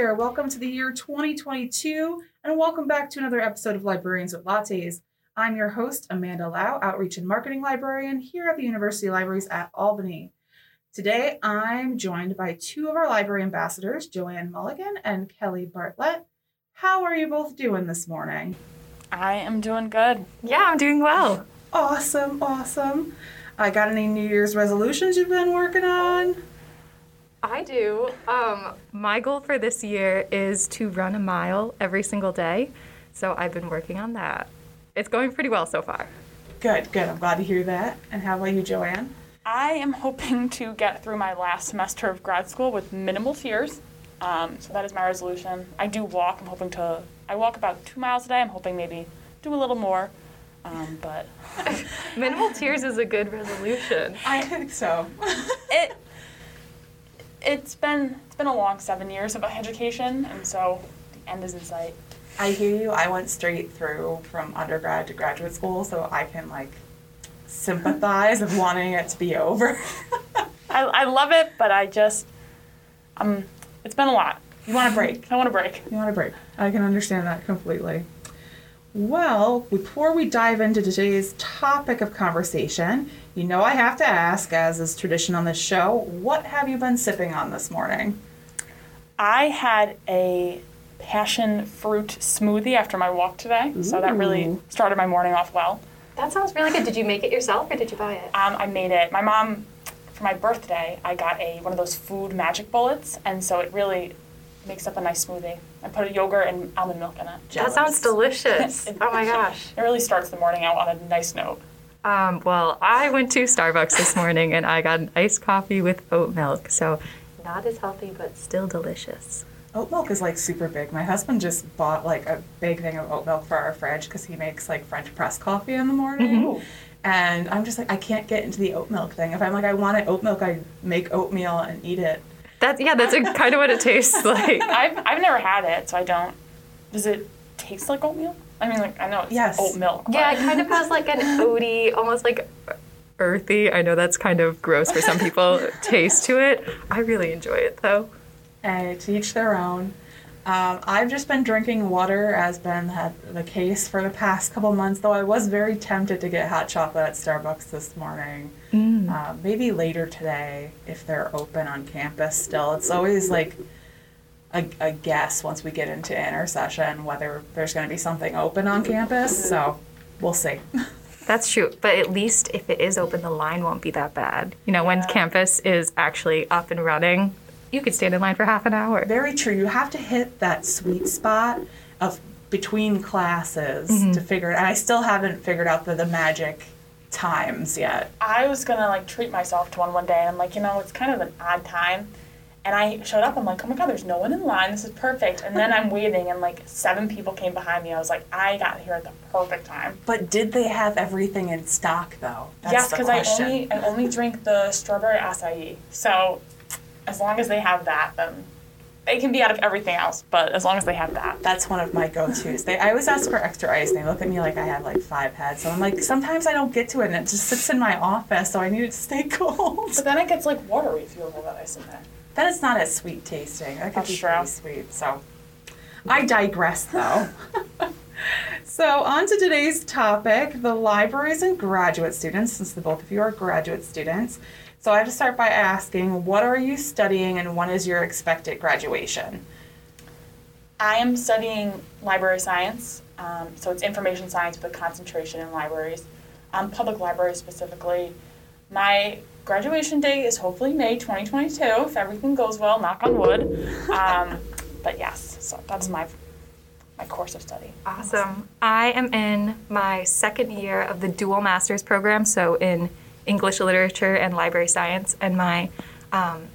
here. Welcome to the year 2022, and welcome back to another episode of Librarians with Lattes. I'm your host, Amanda Lau, Outreach and Marketing Librarian here at the University Libraries at Albany. Today, I'm joined by two of our library ambassadors, Joanne Mulligan and Kelly Bartlett. How are you both doing this morning? I am doing good. Yeah, I'm doing well. Awesome, awesome. I got any New Year's resolutions you've been working on? I do. Um, my goal for this year is to run a mile every single day. So I've been working on that. It's going pretty well so far. Good, good. I'm glad to hear that. And how about you, Joanne? I am hoping to get through my last semester of grad school with minimal tears. Um, so that is my resolution. I do walk. I'm hoping to. I walk about two miles a day. I'm hoping maybe do a little more. Um, but Minimal tears is a good resolution. I think so. it it's been it's been a long seven years of education, and so the end is in sight. I hear you. I went straight through from undergrad to graduate school, so I can like sympathize of wanting it to be over. I, I love it, but I just um it's been a lot. you want a break. I want a break. You want a break. I can understand that completely. Well, before we dive into today's topic of conversation, you know I have to ask, as is tradition on this show, what have you been sipping on this morning? I had a passion fruit smoothie after my walk today, so that really started my morning off well. That sounds really good. Did you make it yourself or did you buy it? Um, I made it. My mom, for my birthday, I got a one of those food magic bullets, and so it really makes up a nice smoothie. I put a yogurt and almond milk in it. That sounds delicious. oh my gosh. It really starts the morning out on a nice note. Um, well, I went to Starbucks this morning and I got an iced coffee with oat milk. So not as healthy, but still delicious. Oat milk is like super big. My husband just bought like a big thing of oat milk for our fridge because he makes like French press coffee in the morning. And I'm just like, I can't get into the oat milk thing. If I'm like, I want it oat milk, I make oatmeal and eat it. That yeah, that's a, kind of what it tastes like. I've I've never had it, so I don't. Does it taste like oatmeal? I mean, like I know it's Yes. oat milk. but- Yeah, it kind of has like an oaty, almost like earthy. I know that's kind of gross for some people. taste to it. I really enjoy it though. And to each their own. Um, I've just been drinking water, as been had the case for the past couple months. Though I was very tempted to get hot chocolate at Starbucks this morning. Uh, maybe later today if they're open on campus. Still, it's always like a, a guess once we get into intercession whether there's going to be something open on campus. So we'll see. That's true, but at least if it is open, the line won't be that bad. You know, when Yeah. campus is actually up and running, you could stand in line for half an hour. Very true. You have to hit that sweet spot of between classes mm-hmm. to figure it. And I still haven't figured out the, the magic times yet. I was gonna like treat myself to one one day, and I'm like, you know, it's kind of an odd time. And I showed up. I'm like, oh my god, there's no one in line. This is perfect. And then I'm waiting, and like seven people came behind me. I was like, I got here at the perfect time. But did they have everything in stock though? That's yes, because I only I only drink the strawberry acai. So as long as they have that, then they can be out of everything else. But as long as they have that, That's one of my go-tos. They, I always ask for extra ice. And they look at me like I have like five heads. So I'm like, sometimes I don't get to it, and it just sits in my office. So I need it to stay cold. but then it gets like watery if you have all that ice in there. Then it's not as sweet tasting. That could That's be true. pretty sweet. So I digress though. so on to today's topic, the libraries and graduate students, since the both of you are graduate students. So I have to start by asking, what are you studying and when is your expected graduation? I am studying library science, um, so it's information science with a concentration in libraries, um, public libraries specifically. My graduation date is hopefully May 2022 if everything goes well, knock on wood. Um, but yes, so that's my my course of study. Awesome. I am in my second year of the dual master's program, so in English literature and library science, and my um,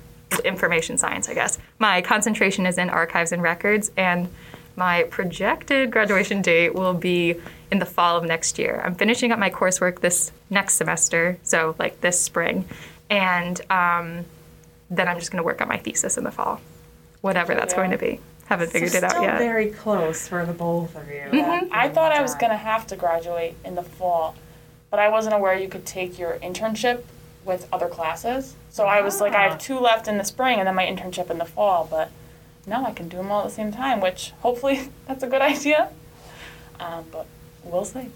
information science, I guess. My concentration is in archives and records, and my projected graduation date will be in the fall of next year. I'm finishing up my coursework this next semester, so like this spring, and um, then I'm just going to work on my thesis in the fall, whatever that's Yeah. going to be. Haven't figured so it out yet. very close for the both of you. I thought I was gonna have to graduate in the fall, but I wasn't aware you could take your internship with other classes. So I was like, I Ah. have two left in the spring and then my internship in the fall, but no, I can do them all at the same time, which hopefully that's a good idea. Um, but we'll see.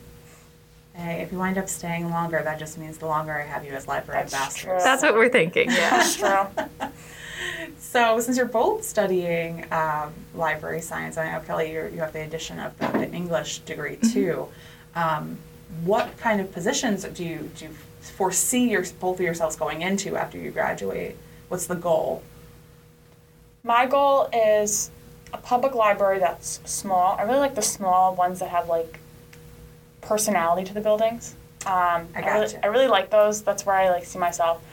Hey, if you wind up staying longer, that just means the longer I have you as library That's ambassadors. true. That's what we're thinking. Yeah. That's true. So, since you're both studying um, library science, I know Kelly, you're, you have the addition of the, the English degree too. Um, what kind of positions do you do you foresee your, both of yourselves going into after you graduate? What's the goal? My goal is a public library that's small. I really like the small ones that have like personality to the buildings. Um, I really, gotcha. I really like those. That's where I like see myself.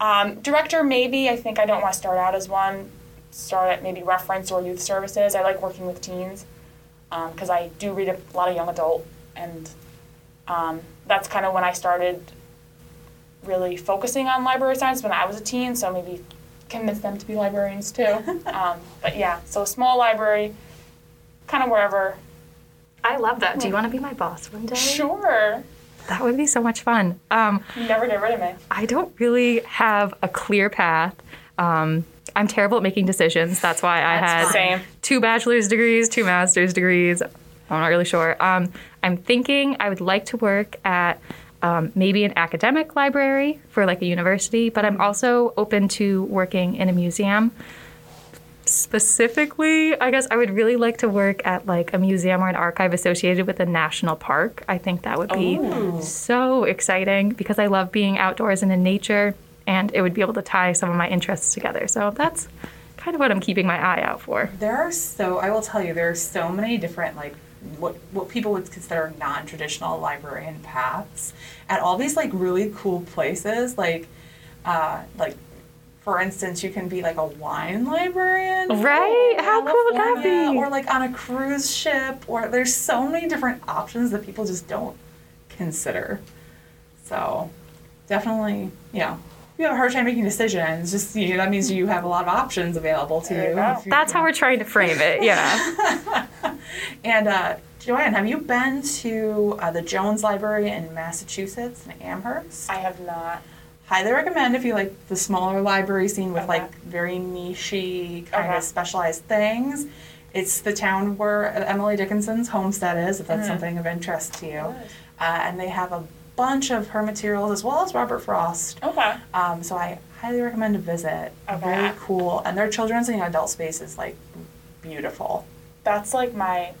Um, director, maybe. I think I don't want to start out as one. Start at maybe reference or youth services. I like working with teens because I do read a lot of young adult, and um, that's kind of when I started really focusing on library science when I was a teen. So maybe convince them to be librarians too. um, but yeah, so a small library, kind of wherever. I love that. Do you want to be my boss one day? Sure. That would be so much fun. Um, You never get rid of me. I don't really have a clear path. Um, I'm terrible at making decisions. That's why I That's had fine. Two bachelor's degrees, two master's degrees. I'm not really sure. Um, I'm thinking I would like to work at um, maybe an academic library for like a university, but I'm also open to working in a museum. Specifically, I guess I would really like to work at like a museum or an archive associated with a national park. I think that would be Ooh. so exciting because I love being outdoors and in nature, and it would be able to tie some of my interests together. So that's kind of what I'm keeping my eye out for. There are so I will tell you there are so many different like what what people would consider non-traditional librarian paths at all these like really cool places like uh like for instance you can be like a wine librarian Right? How cool would that be? or like on a cruise ship or there's so many different options that people just don't consider so definitely you know if you have a hard time making decisions just you know, that means you have a lot of options available to you you go. you- That's how we're trying to frame it. Yeah. and uh, Joanne, have you been to uh, the Jones Library in Massachusetts in Amherst? I have not. Highly recommend if you like the smaller library scene with Okay. like very nichey kind Okay. of specialized things. It's the town where Emily Dickinson's homestead is, if that's Mhm. something of interest to you. Uh, and they have a bunch of her materials as well as Robert Frost. Okay. Um, so I highly recommend a visit. Okay. Very cool. And their children's and adult space is like beautiful. That's like my.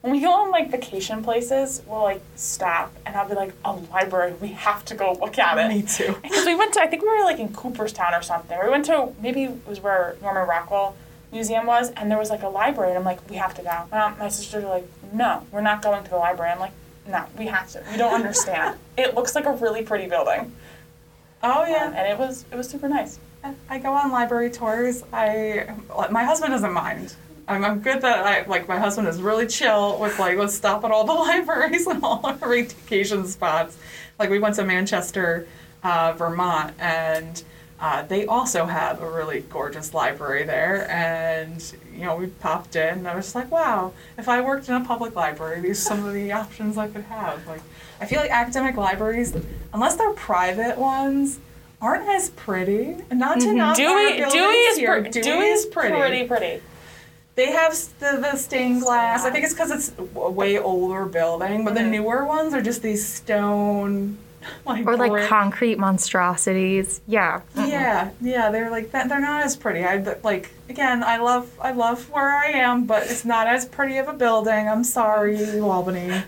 When we go on like vacation places, we'll like stop and I'll be like, a library, we have to go look at it. Me too. Because we went to, I think we were like in Cooperstown or something. We went to, maybe it was where Norman Rockwell Museum was, and there was like a library, and I'm like, we have to go. My, my sisters are like, no, we're not going to the library. I'm like, no, we have to. We don't understand. it looks like a really pretty building. Oh Um, yeah. and it was, it was super nice. I go on library tours. I my husband doesn't mind. I'm, I'm good that I like my husband is really chill with like let's stop at all the libraries and all our vacation spots. Like we went to Manchester, uh, Vermont, and uh, they also have a really gorgeous library there. And you know we popped in. And I was like, wow, if I worked in a public library, these are some of the options I could have. Like I feel like academic libraries, unless they're private ones. Aren't as pretty, not to knock our Dewey, Dewey is, here. pre- Dewey Dewey is pretty. pretty, pretty. They have the, the stained glass. I think it's because it's a way older building, but the Mhm. newer ones are just these stone, like Or like brick- concrete monstrosities. Yeah. Yeah, yeah, they're like that. They're not as pretty. I like again. I love I love where I am, but it's not as pretty of a building. I'm sorry, Albany.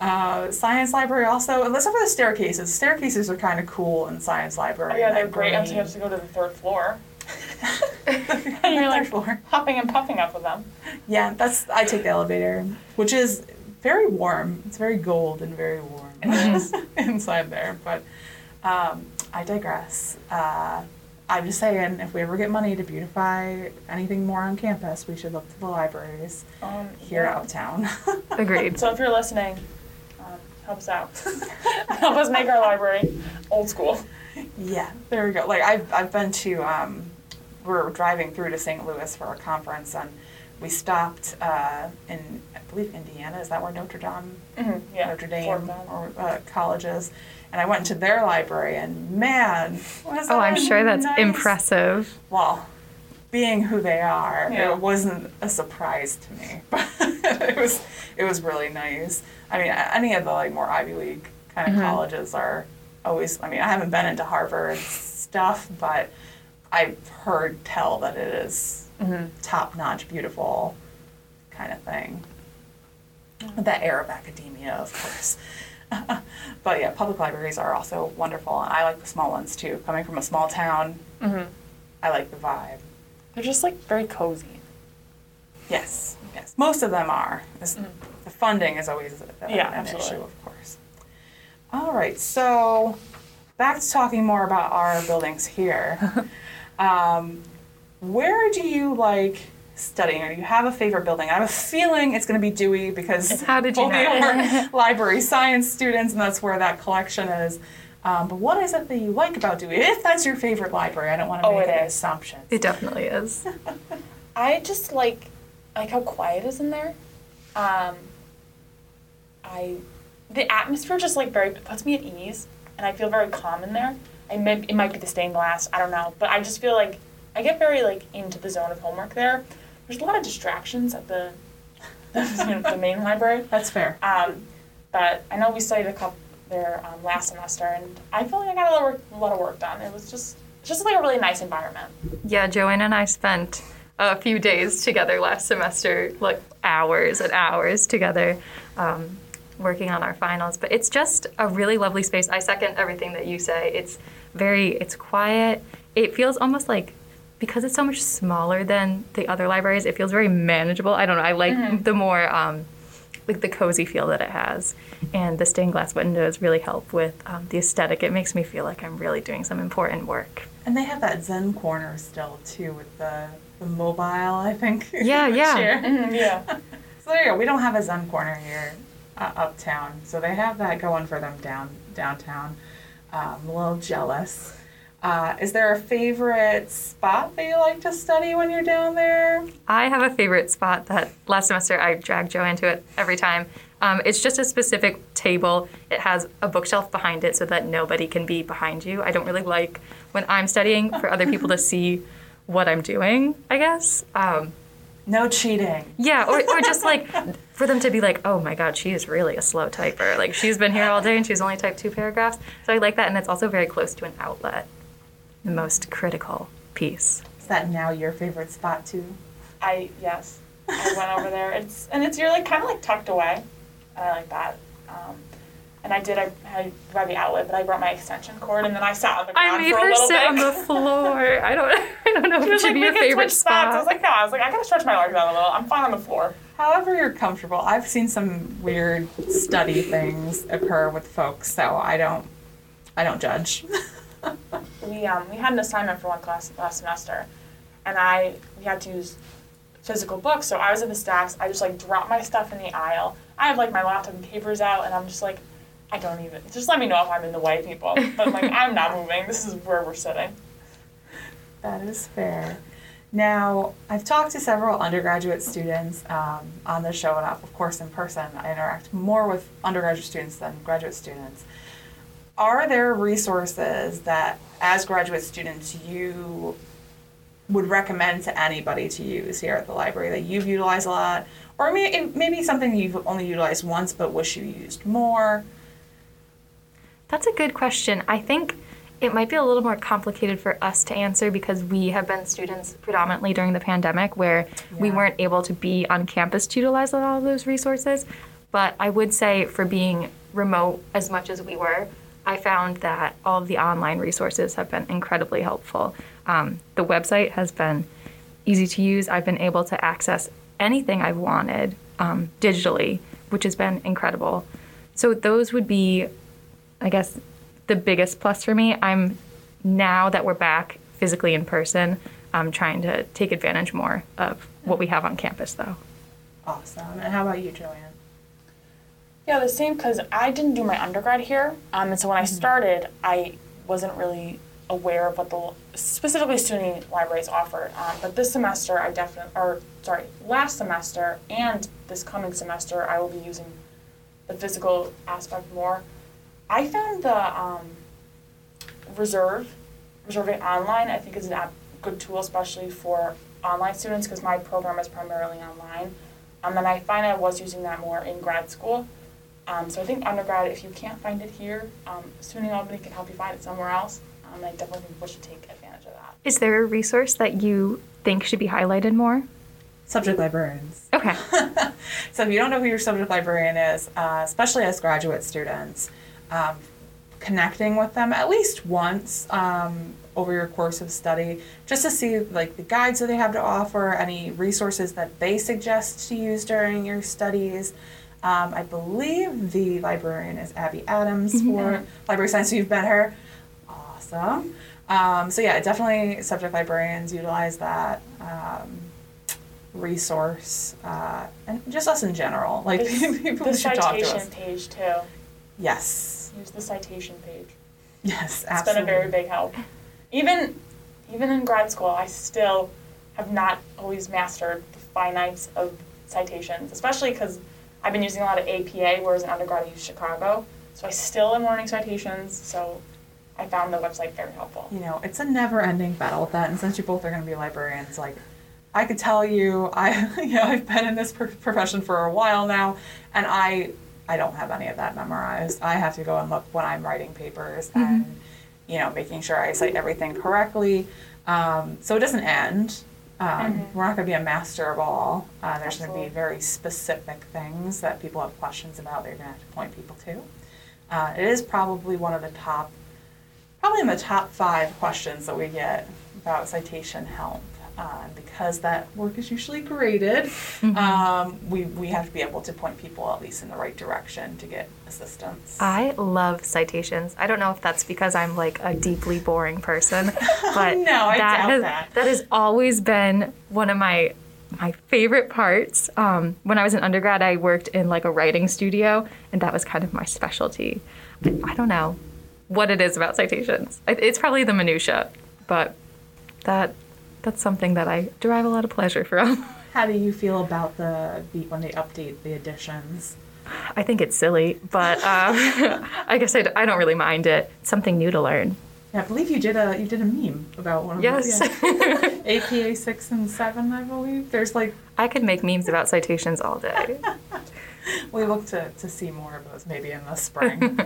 Uh, science library also, except for the staircases. Staircases are kind of cool in science library. Oh, yeah, they're great until you believe- have to go to the third floor. and you're like- floor. Hopping and puffing up with them. Yeah, that's I take the elevator, which is very warm. It's very gold and very warm inside there. But um, I digress. Uh, I'm just saying, if we ever get money to beautify anything more on campus, we should look to the libraries Um, here yeah. uptown. Agreed. So if you're listening, um, help us out. help us make our library old school. yeah, there we go. Like I've I've been to. Um, we're driving through to St. Louis for a conference, and we stopped uh, in I believe Indiana. Is that where Notre Dame hmm yeah. Notre Dame Fort or uh, colleges, and I went into their library, and man, was Oh, I'm that sure that's nice. impressive. Well, being who they are, Yeah. it wasn't a surprise to me. But it was it was really nice. I mean, a- any of the like more Ivy League kind of colleges are always. I mean, I haven't been into Harvard stuff, but I've heard tell that it is mm-hmm. top notch, beautiful kind of thing. With that air of academia, of course. but yeah, public libraries are also wonderful, and I like the small ones too. Coming from a small town, mm-hmm. I like the vibe. They're just like very cozy. Yes, yes. Most of them are. This- mm-hmm. The funding is always a- Yeah, an absolutely. issue, of course. All right, so back to talking more about our buildings here. um, where do you like studying, or do you have a favorite building? I have a feeling it's going to be Dewey because How did you know? are library science students, and that's where that collection is. Um, but what is it that you like about Dewey? If that's your favorite library, I don't want to Oh, make an assumption. It definitely is. I just like like how quiet it is in there. Um, I the atmosphere just like very puts me at ease, and I feel very calm in there. I may, it might be the stained glass, I don't know, but I just feel like I get very like into the zone of homework there. There's a lot of distractions at the the, the main library. That's fair. Um, but I know we studied a couple there um, last semester, and I feel like I got a lot, of work, a lot of work done. It was just just like a really nice environment. Yeah, Joanna and I spent a few days together last semester, like hours and hours together, um, working on our finals. But it's just a really lovely space. I second everything that you say. It's very, it's quiet. It feels almost like because it's so much smaller than the other libraries. It feels very manageable. I don't know. I like the more. Um, like the cozy feel that it has, and the stained glass windows really help with um, the aesthetic. It makes me feel like I'm really doing some important work. And they have that Zen corner still too with the the mobile, I think. Yeah, yeah. chair. Mm, yeah. So there you go. We don't have a Zen corner here uh, uptown, so they have that going for them down downtown. Um, I'm a little jealous. Uh, is there a favorite spot that you like to study when you're down there? I have a favorite spot that last semester I dragged Joe into it every time. Um, it's just a specific table. It has a bookshelf behind it so that nobody can be behind you. I don't really like when I'm studying for other people to see what I'm doing, I guess. Um, No cheating. yeah, or, or just like for them to be like, oh my God, she is really a slow typer. Like she's been here all day and she's only typed two paragraphs. So I like that. And it's also very close to an outlet, the most critical piece. Is that now your favorite spot too? I yes, I went over there. It's and it's you're like kind of like tucked away, and I like that. Um, and I did I had by the outlet, but I brought my extension cord, and then I sat on the ground I made for a her little sit bit. on the floor. I don't, I don't know if She it was should like, be your favorite spot. spots." I was like, no, I was like, I gotta stretch my legs out a little. I'm fine on the floor. However, you're comfortable. I've seen some weird study things occur with folks, so I don't, I don't judge. We um we had an assignment for one class last semester, and I we had to use physical books. So I was in the stacks. I just like dropped my stuff in the aisle. I have like my laptop and papers out, and I'm just like, I don't even. Just let me know if I'm in the way, people. But like, I'm not moving. This is where we're sitting. That is fair. Now, I've talked to several undergraduate students um, on the show, and of course, in person, I interact more with undergraduate students than graduate students. Are there resources that, as graduate students, you would recommend to anybody to use here at the library that you've utilized a lot, or maybe, maybe something you've only utilized once but wish you used more? That's a good question. I think it might be a little more complicated for us to answer because we have been students predominantly during the pandemic where we weren't able to be on campus to utilize all of those resources. But I would say for being remote as much as we were, I found that all of the online resources have been incredibly helpful. Um, the website has been easy to use. I've been able to access anything I've wanted um, digitally, which has been incredible. So those would be I guess the biggest plus for me. I'm now that we're back physically in person, I'm trying to take advantage more of what we have on campus though. Awesome. And how about you, Joanne? Yeah, the same because I didn't do my undergrad here, um, and so when I started, I wasn't really aware of what the specifically SUNY libraries offered. Um, but this semester, I definitely, or sorry, last semester and this coming semester, I will be using the physical aspect more. I found the um, reserve, Reserving online. I think is an app, good tool, especially for online students, because my program is primarily online. Um, and I find I was using that more in grad school. Um, so I think undergrad, if you can't find it here, um, SUNY Albany can help you find it somewhere else. Um, and I definitely think people should take advantage of that. Is there a resource that you think should be highlighted more? Subject librarians. Okay. so if you don't know who your subject librarian is, uh, especially as graduate students, um, connecting with them at least once um, over your course of study, just to see like the guides that they have to offer, any resources that they suggest to use during your studies. Um, I believe the librarian is Abby Adams for library science. So you've met her. Awesome. Um, so yeah, definitely subject librarians utilize that um, resource, uh, and just us in general. Like people should talk to us. page too. Yes. Use the citation page. Yes, It's absolutely. been a very big help. Even even in grad school, I still have not always mastered the finites of citations, especially because I've been using a lot of APA, whereas in undergrad I used Chicago. So I still am learning citations. So I found the website very helpful. you know, it's a never-ending battle with that. And since you both are going to be librarians, like, I could tell you, I, you know, I've been in this pro- profession for a while now, and I, I don't have any of that memorized. I have to go and look when I'm writing papers and, you know, making sure I cite everything correctly. Um, so it doesn't end. Um, Mhm. We're not going to be a master of all. Uh, there's going to be very specific things that people have questions about. They're going to have to point people to. Uh, it is probably one of the top probably in the top five questions that we get about citation help. Uh, because that work is usually graded, um, we, we have to be able to point people at least in the right direction to get assistance. I love citations. I don't know if that's because I'm like a deeply boring person, but No, I doubt has, that. that has always been one of my my favorite parts. Um, when I was an undergrad, I worked in like a writing studio, and that was kind of my specialty. I, I don't know what it is about citations. It's probably the minutia, but that that's something that I derive a lot of pleasure from. How do you feel about the, the when they update the editions? I think it's silly, but um, I guess I, d- I don't really mind it. It's something new to learn. Yeah, I believe you did a you did a meme about one of those. Yes. them. Yeah. APA six and seven, I believe. There's like I could make memes about citations all day. we look to, to see more of those maybe in the spring.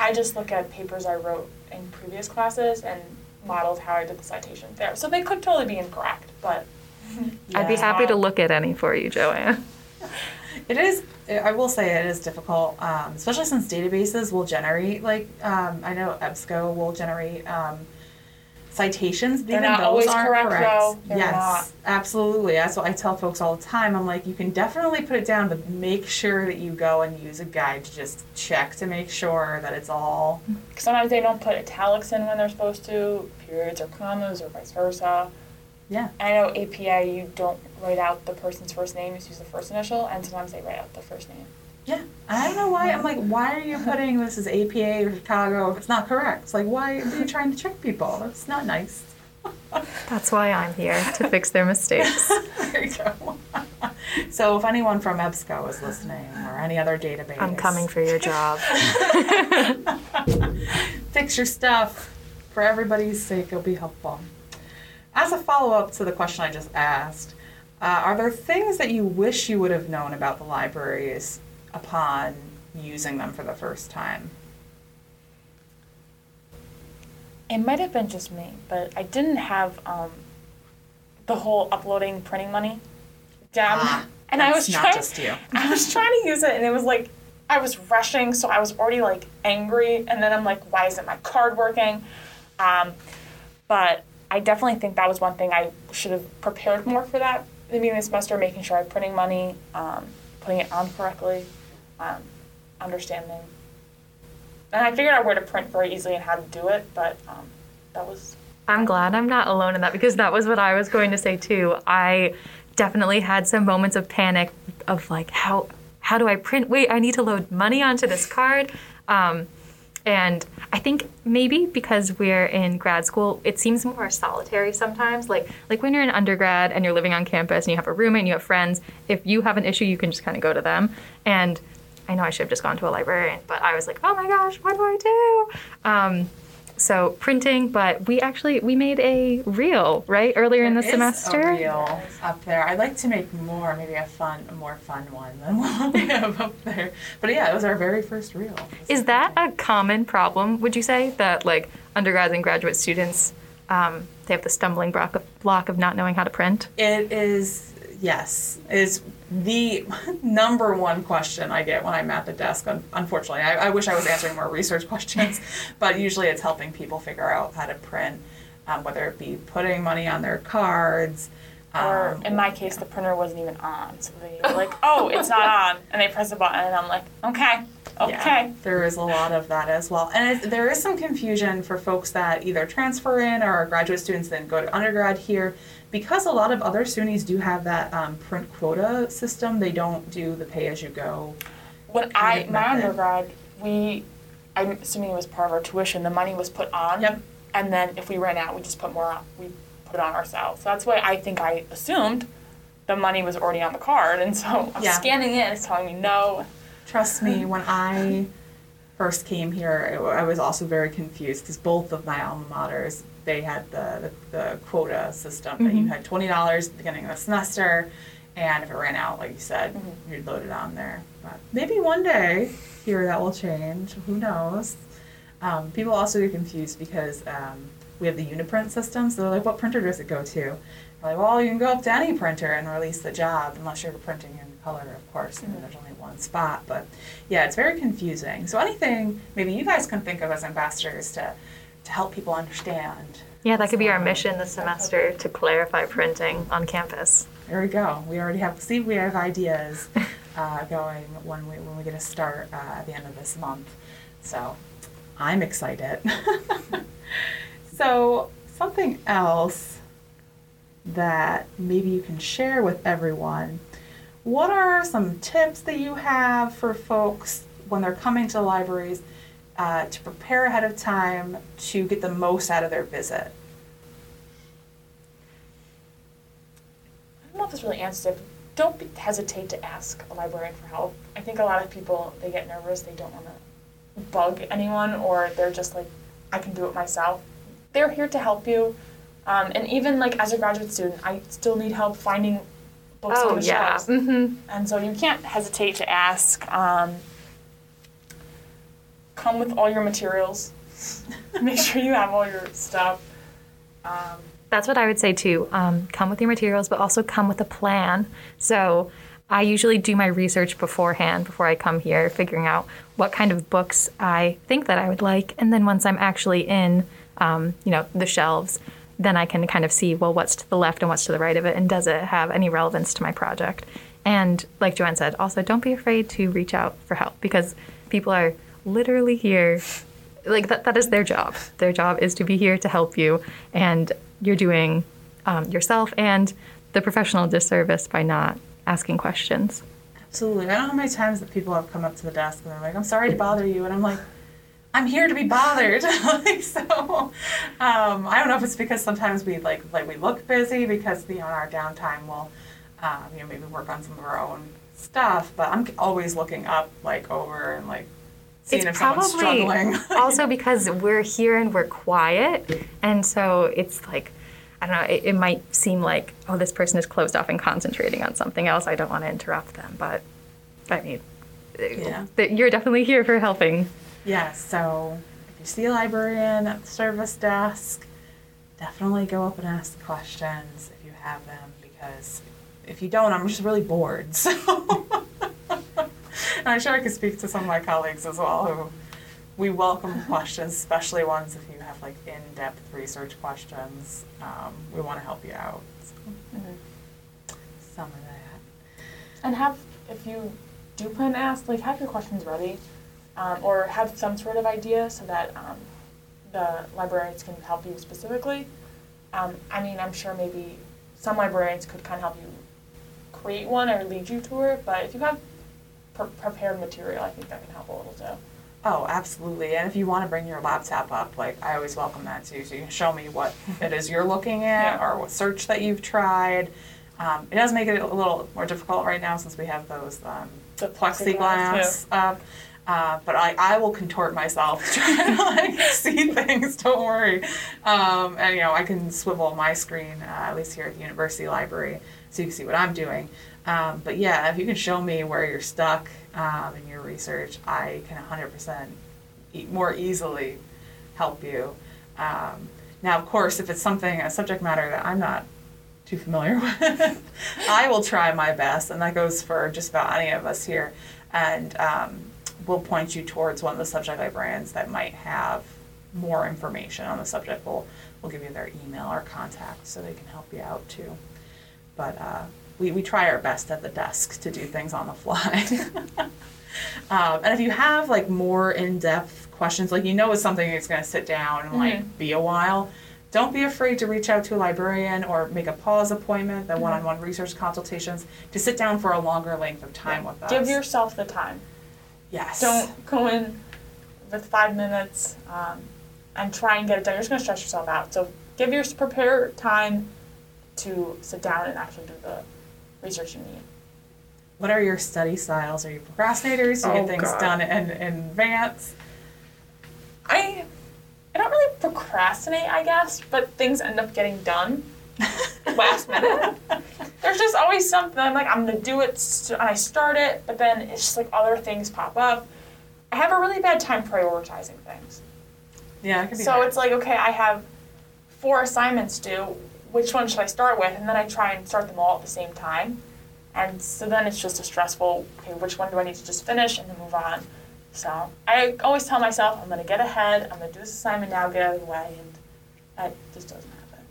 I just look at papers I wrote in previous classes and modeled how I did the citation there. So they could totally be incorrect, but I'd be happy to look at any for you, Joanne. It is. I will say it is difficult, um, especially since databases will generate like um, I know EBSCO will generate um, citations. They're even not those always aren't correct. They're yes, not. absolutely. That's what I tell folks all the time. I'm like, you can definitely put it down, but make sure that you go and use a guide to just check to make sure that it's all. sometimes they don't put italics in when they're supposed to, periods or commas or vice versa. Yeah. I know APA, you don't write out the person's first name, you just use the first initial, and sometimes they write out the first name. Yeah, I don't know why. I'm like, why are you putting this as APA or Chicago if it's not correct? It's like, why are you trying to trick people? It's not nice. That's why I'm here to fix their mistakes. there you go. so if anyone from EBSCO is listening or any other database, I'm coming for your job. fix your stuff for everybody's sake. It'll be helpful. As a follow up to the question I just asked, uh, are there things that you wish you would have known about the libraries upon using them for the first time? It might have been just me, but I didn't have um, the whole uploading printing money down. Ah, and I was not trying, just you. I was trying to use it, and it was like I was rushing, so I was already like angry, and then I'm like, why isn't my card working? Um, but I definitely think that was one thing I should have prepared more for that at the beginning of the semester, making sure I'm printing money, um, putting it on correctly, um, understanding. And I figured out where to print very easily and how to do it, but um, that was I'm glad I'm not alone in that because that was what I was going to say too. I definitely had some moments of panic of like how how do I print? Wait, I need to load money onto this card. Um, and I think maybe because we're in grad school, it seems more solitary sometimes. Like like when you're in undergrad and you're living on campus and you have a roommate and you have friends, if you have an issue, you can just kind of go to them. And I know I should have just gone to a librarian, but I was like, oh my gosh, what do I do? Um, so printing, but we actually we made a reel right earlier in the There semester. a reel up there. I'd like to make more, maybe a fun, a more fun one than what we have up there. But yeah, it was our very first reel. Is that a common problem? Would you say that like undergrads and graduate students, um, they have the stumbling block of, block of not knowing how to print? It is, yes, is the number one question I get when I'm at the desk. Unfortunately, I, I wish I was answering more research questions, but usually it's helping people figure out how to print, um, whether it be putting money on their cards. Or um, in my case, the printer wasn't even on, so they were like, "Oh, it's not on," and they press the button, and I'm like, "Okay, okay." Yeah, there is a lot of that as well. And there is some confusion for folks that either transfer in or are graduate students then go to undergrad here. Because a lot of other SUNYs do have that um, print quota system, they don't do the pay as you go. When I my method. undergrad, we, I'm assuming it was part of our tuition. The money was put on, Yep. and then if we ran out, we just put more on. We put it on ourselves. So That's why I think I assumed the money was already on the card, and so I'm Yeah. scanning it. It's telling me no. Trust me, when I first came here, I I was also very confused because both of my alma maters they had the the, the quota system that you had twenty dollars at the beginning of the semester, and if it ran out, like you said, you'd load it on there. But maybe one day here that will change. Who knows? Um, people also get confused because um, we have the Uniprint system, so they're like, "What printer does it go to?" We're like, well, you can go up to any printer and release the job, unless you're printing in color, of course, and there's only one spot. But yeah, it's very confusing. So anything maybe you guys can think of as ambassadors to to help people understand. Yeah, that could be our mission this semester to clarify printing on campus. There we go. We already have see we have ideas uh, going when we when we get a start uh, at the end of this month. So I'm excited. so something else that maybe you can share with everyone. What are some tips that you have for folks when they're coming to libraries uh, to prepare ahead of time to get the most out of their visit? I don't know if this really answers it. Don't be, hesitate to ask a librarian for help. I think a lot of people they get nervous. They don't want to bug anyone, or they're just like, I can do it myself. They're here to help you. Um, and even like as a graduate student, I still need help finding books Oh on the yeah. shelves. hmm And so you can't hesitate to ask. Um, come with all your materials. Make sure you have all your stuff. Um, That's what I would say too. Um, come with your materials, but also come with a plan. So I usually do my research beforehand before I come here, figuring out what kind of books I think that I would like, and then once I'm actually in, um, you know, the shelves, then I can kind of see well what's to the left and what's to the right of it, and does it have any relevance to my project? And like Joanne said, also don't be afraid to reach out for help because people are literally here like that, that is their job their job is to be here to help you and you're doing um, yourself and the professional disservice by not asking questions Absolutely. I don't know how many times that people have come up to the desk and they're like, I'm sorry to bother you. And I'm like, I'm here to be bothered. like, so, um, I don't know if it's because sometimes we like, like we look busy because, you know, in our downtime we'll, um, you know, maybe work on some of our own stuff, but I'm always looking up, like over and like someone's struggling. also because we're here and we're quiet and so it's like i don't know it, it might seem like oh this person is closed off and concentrating on something else i don't want to interrupt them but i mean Yeah. you're definitely here for helping Yeah, so if you see a librarian at the service desk, definitely go up and ask questions if you have them because if you don't, I'm just really bored. So, and I'm sure I could speak to some of my colleagues as well who we welcome questions, especially ones if you have like in-depth research questions. Um, we want to help you out. So, some of that. and have, if you do plan to ask, like have your questions ready, um, or have some sort of idea so that um, the librarians can help you specifically. Um, I mean, I'm sure maybe some librarians could kind of help you create one or lead you to it, but if you have pre- prepared material, I think that can help a little too. Oh, absolutely. And if you want to bring your laptop up, like I always welcome that too. So you can show me what it is you're looking at Yeah. or what search that you've tried. Um, it does make it a little more difficult right now since we have those um, The plexiglass plexiglass, up. Uh, but I, I will contort myself trying to like see things. Don't worry. Um, and you know I can swivel my screen uh, at least here at the university library so you can see what I'm doing. Um, but yeah, if you can show me where you're stuck um, in your research, I can 100% e- more easily help you. Um, now, of course, if it's something a subject matter that I'm not too familiar with, I will try my best, and that goes for just about any of us here. And um, we'll point you towards one of the subject librarians that might have more information on the subject. We'll, we'll give you their email or contact so they can help you out too. But uh, we, we try our best at the desk to do things on the fly. um, and if you have like more in-depth questions, like you know it's something that's going to sit down and like Mhm. be a while, don't be afraid to reach out to a librarian or make a pause appointment, the one-on-one research consultations, to sit down for a longer length of time with us. Give yourself the time. yes. Don't go in with five minutes um, and try and get it done. You're just going to stress yourself out. So give your prepare time to sit down and actually do the research you need. What are your study styles? Are you procrastinators? Do you Oh, get things God. done in, in advance? I I don't really procrastinate, I guess, but things end up getting done last minute. There's just always something I'm like I'm gonna do it, and I start it, but then it's just like other things pop up. I have a really bad time prioritizing things. Yeah, it could be So hard. it's like, okay, I have four assignments due. Which one should I start with? And then I try and start them all at the same time. And so then it's just a stressful, okay, which one do I need to just finish and then move on? So I always tell myself, I'm going to get ahead, I'm going to do this assignment now, get out of the way. And that just doesn't happen.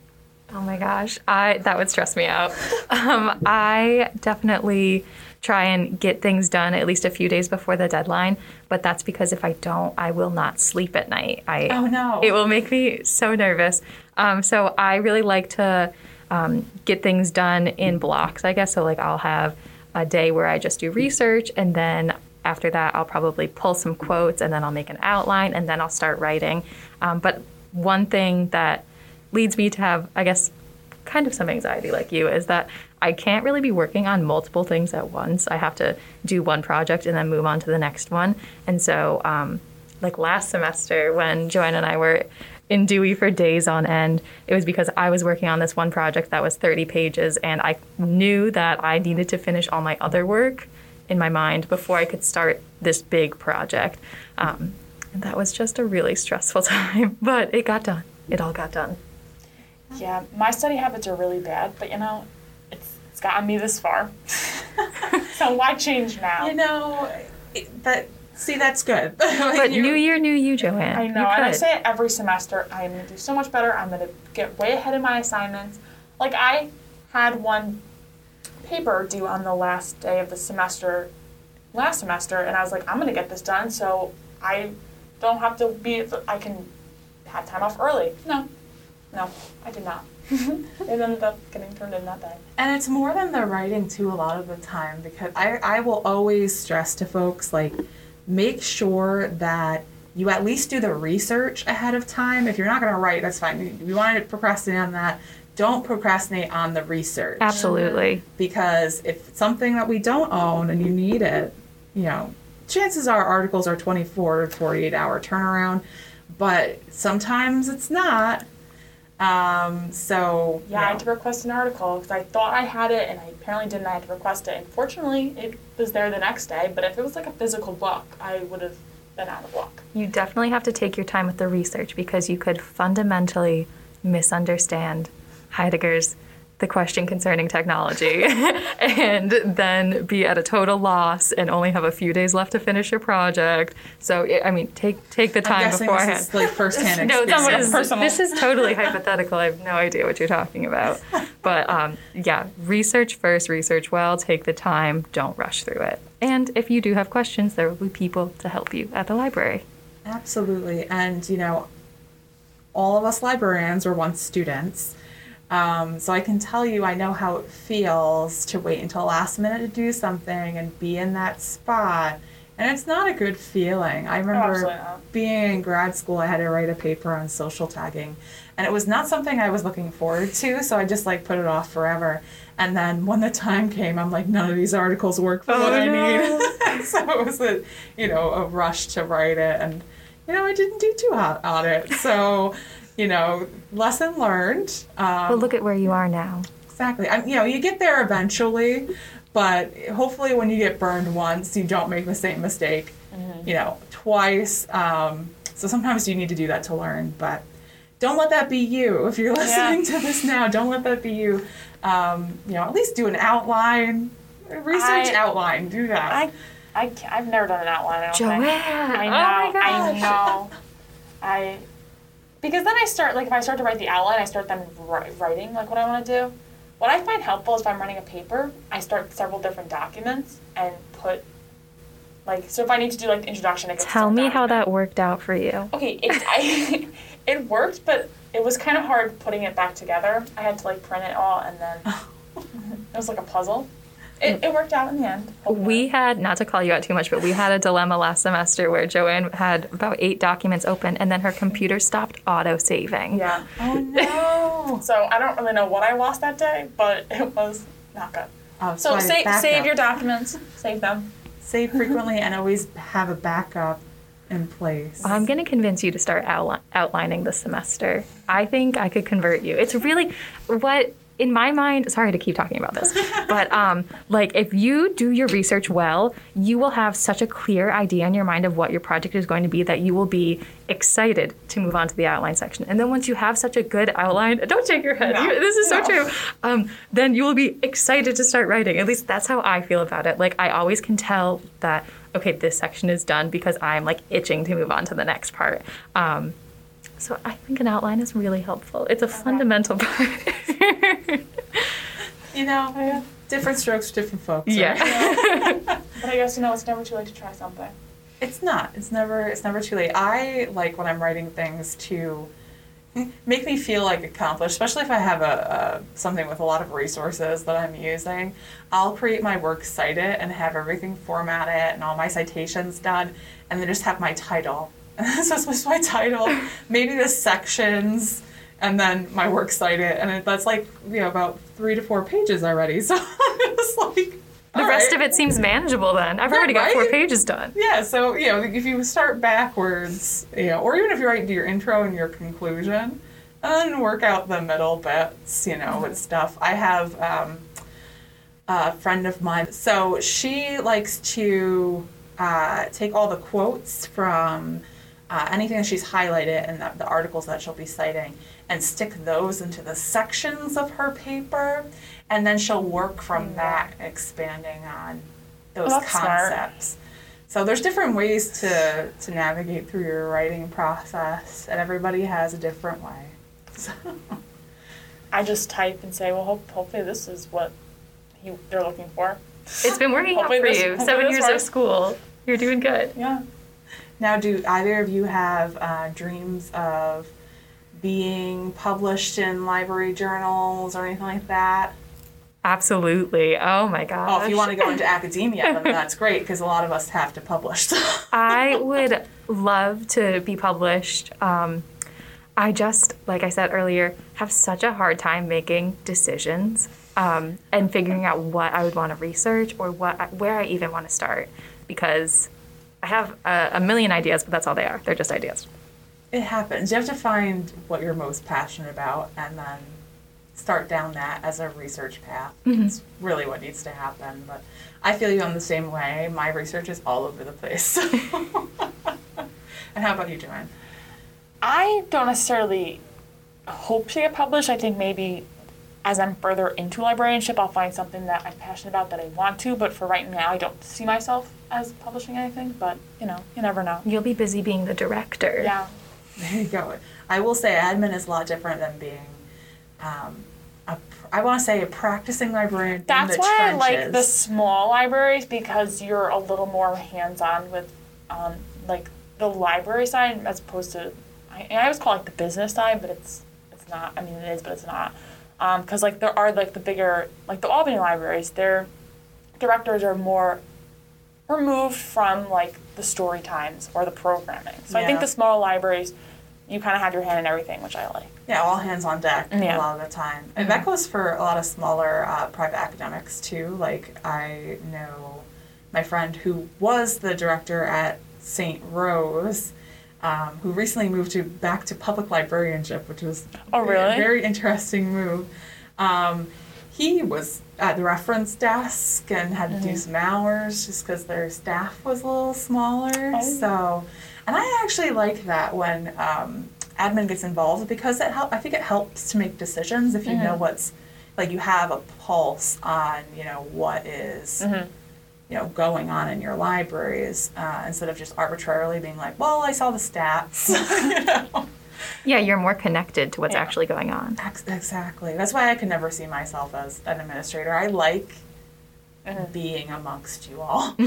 Oh my gosh, I that would stress me out. Um, I definitely try and get things done at least a few days before the deadline, but that's because if I don't, I will not sleep at night. I Oh, no. it will make me so nervous. Um, so I really like to um, get things done in blocks, I guess. So like I'll have a day where I just do research, and then after that I'll probably pull some quotes, and then I'll make an outline, and then I'll start writing. Um, but one thing that leads me to have, I guess, kind of some anxiety like you is that I can't really be working on multiple things at once. I have to do one project and then move on to the next one. And so, um, like last semester when Joanna and I were in Dewey for days on end, it was because I was working on this one project that was 30 pages and I knew that I needed to finish all my other work in my mind before I could start this big project. Um, and that was just a really stressful time, but it got done. It all got done. Yeah, my study habits are really bad, but you know, it's, it's gotten me this far. so why change now? You know, it, that see, that's good. But You- new year, new you, Joanne. I know, You and I say it every semester. I am going to do so much better. I'm going to get way ahead in my assignments. Like I had one paper due on the last day of the semester, last semester, and I was like, I'm going to get this done, so I don't have to be. I can have time off early. No, no, I did not. it ended up getting turned in that day. And it's more than the writing too a lot of the time because I, I will always stress to folks like make sure that you at least do the research ahead of time. If you're not going to write, that's fine. You want to procrastinate on that, don't procrastinate on the research. Absolutely. Because if something that we don't own and you need it, you know, chances are articles are 24 to 48 hour turnaround, but sometimes it's not. Um, so Yeah, I had to request an article because I thought I had it and I apparently didn't. I had to request it. And fortunately, it was there the next day. But if it was like a physical book, I would have been out of luck. You definitely have to take your time with the research because you could fundamentally misunderstand Heidegger's The Question Concerning Technology and then be at a total loss and only have a few days left to finish your project. So, I- mean, take take the I'm time beforehand. This is like firsthand no, experience. this is, personal. this is totally hypothetical. I have no idea what you're talking about. But um, yeah, research first, research well, take the time, don't rush through it. And if you do have questions, there will be people to help you at the library. Absolutely. And, you know, all of us librarians were once students. Um, so I can tell you, I know how it feels to wait until last minute to do something and be in that spot And it's not a good feeling. I remember not. being in grad school, I had to write a paper on social tagging. And it was not something I was looking forward to, so I just like put it off forever. And then when the time came, I'm like, none of these articles work for what Oh, I no. need. so it was a, you know, a rush to write it, and you know, I didn't do too hot on it. So, you know, lesson learned. Um, But look at where you are now. Exactly. I, you know, you get there eventually, but hopefully, when you get burned once, you don't make the same mistake. You know, twice. Um, so sometimes you need to do that to learn, but don't let that be you. If you're listening to this now, don't let that be you. Um, you know, at least do an outline, research I- outline. Do that. I, I, ca- I've never done an outline. I don't Joanne! think. I oh know. my I gosh. know. I because then I start like if I start to write the outline, I start then writing like what I want to do. What I find helpful is if I'm running a paper, I start several different documents and put like so if I need to do like the introduction, I get Tell me how that worked out for you. Okay, it I, it worked, but it was kind of hard putting it back together. I had to like print it all, and then it was like a puzzle. It, it worked out in the end. hopefully. We had, not to call you out too much, but we had a dilemma last semester where Joanne had about eight documents open and then her computer stopped auto saving. yeah. oh no! So I don't really know what I lost that day, but it was not good. Oh, So I save save your documents, save them. save frequently and always have a backup in place. I'm going to convince you to start outli- outlining this semester. I think I could convert you. It's really what in my mind, sorry to keep talking about this, but um, like if you do your research well, you will have such a clear idea in your mind of what your project is going to be that you will be excited to move on to the outline section. And then once you have such a good outline, don't shake your head. No, you- this is so true. Um, then you will be excited to start writing. At least that's how I feel about it. Like I always can tell that okay, this section is done because I'm like itching to move on to the next part. Um, so I think an outline is really helpful. It's a fundamental part. you know, oh, different strokes for different folks. right? yeah. But I guess you know it's never too late to try something. It's not. It's never. It's never too late. I like when I'm writing things to make me feel like accomplished, especially if I have a, a something with a lot of resources that I'm using. I'll create my works cite it and have everything formatted and all my citations done, and then just have my title. so it's just my title, maybe the sections, and then my works cited, and it, that's like you know about three to four pages already. So it's like The rest of it seems manageable then. I've already got four pages done. Yeah, so you know, if you start backwards, you know, or even if you write into your intro and your conclusion, and then work out the middle bits, you know, with stuff. I have um, a friend of mine, so she likes to uh, take all the quotes from uh, anything that she's highlighted and the, the articles that she'll be citing, and stick those into the sections of her paper, and then she'll work from that, expanding on those Well, that's smart. concepts. So there's different ways to to navigate through your writing process, and everybody has a different way. So, I just type and say, well, hope, hopefully this is what he, they're looking for. It's been working out for this- you. Seven this years of school. You're doing good. Yeah. Now, do either of you have uh, dreams of being published in library journals or anything like that? Absolutely. Oh my gosh. Oh, if you want to go into academia, then that's great because a lot of us have to publish. I would love to be published. Um, I just, like I said earlier, have such a hard time making decisions um, and figuring out what I would want to research or what I, where I even want to start because I have a, a million ideas, but that's all they are. They're just ideas. it happens. You have to find what you're most passionate about and then start down that as a research path. Mm-hmm. It's really what needs to happen. But I feel you on the same way. My research is all over the place. and how about you, Joanne? I don't necessarily hope to get published. I think maybe as I'm further into librarianship, I'll find something that I'm passionate about that I want to. But for right now, I don't see myself as publishing anything. But you know, you never know. You'll be busy being the director. Yeah. There you go. I will say admin is a lot different than being, um, a, I want to say a practicing librarian. in That's the why I like the small libraries because you're a little more hands-on with, um, like the library side as opposed to, I, I always call it like the business side, but it's it's not. I mean, it is, but it's not. Because like there are like the bigger, like the Albany libraries, their directors are more removed from like the story times or the programming. So I think the small libraries, you kind of have your hand in everything, which I like. Yeah, all hands on deck Yeah. a lot of the time. And that goes for a lot of smaller uh, private academics too. Like I know my friend who was the director at St. Rose, um, who recently moved to back to public librarianship, which was Oh, a really? very interesting move. Um, he was at the reference desk and had to do some hours just because their staff was a little smaller. Oh. So, and I actually like that when um, admin gets involved because it help. I think it helps to make decisions if you know what's like you have a pulse on you know what is, you know going on in your libraries uh, instead of just arbitrarily being like, well, I saw the stats. you know. Yeah, you're more connected to what's Yeah. actually going on. Ex- Exactly. That's why I could never see myself as an administrator. I like being amongst you all.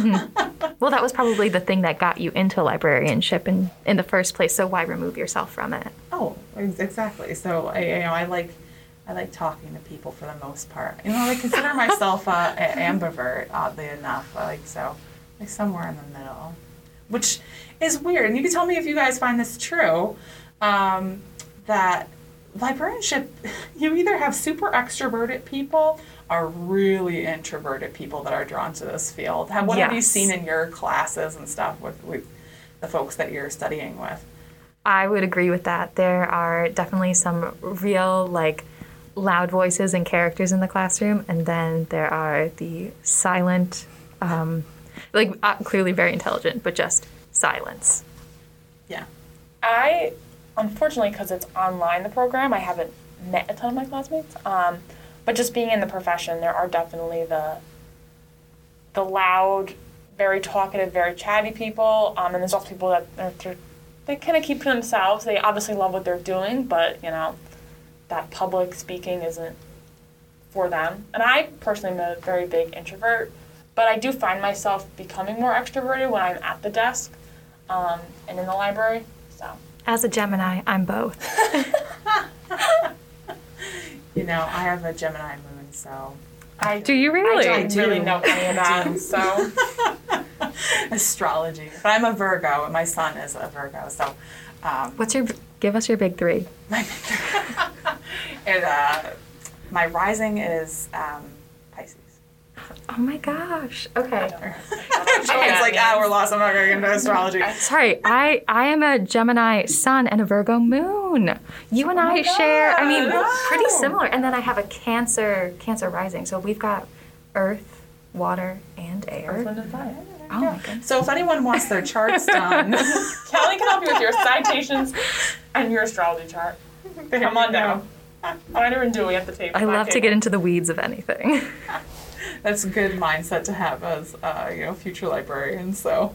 Well, that was probably the thing that got you into librarianship in, in the first place, so why remove yourself from it? oh, exactly. So I, you know, I like, I like talking to people for the most part. You know, I consider myself uh, an ambivert, oddly enough. Like so, like somewhere in the middle, which is weird. And you can tell me if you guys find this true. Um, that librarianship, you either have super extroverted people or really introverted people that are drawn to this field. How, what have you seen in your classes and stuff with, with the folks that you're studying with? I would agree with that. There are definitely some real, like, loud voices and characters in the classroom, and then there are the silent, um, like, uh, clearly very intelligent, but just silence. Yeah. I, unfortunately, because it's online, the program, I haven't met a ton of my classmates. Um, but just being in the profession, there are definitely the the loud, very talkative, very chatty people. Um, and there's also people that are, they're, they kind of keep to themselves. They obviously love what they're doing, but you know, that public speaking isn't for them. And I personally am a very big introvert, but I do find myself becoming more extroverted when I'm at the desk um, and in the library. So As a Gemini, I'm both. You know, I have a Gemini moon, so I Do you really? I don't do. really know any of I that. do. So astrology. But I'm a Virgo, and my son is a Virgo, so um, What's your, give us your big three. my and uh, my rising is um, Pisces. Oh my gosh. Okay. It's like, ah, we're lost. I'm not going to into astrology. Sorry, I, I am a Gemini sun and a Virgo moon. You and I share, I mean, pretty similar. And then I have a Cancer Cancer rising. So we've got earth, water, and air. Oh my goodness. So if anyone wants their charts done, Kelly can help you with your citations and your astrology chart. Come on down. Find her and Dewey at the table. I love to get into the weeds of anything. that's a good mindset to have as uh, you know future librarians. So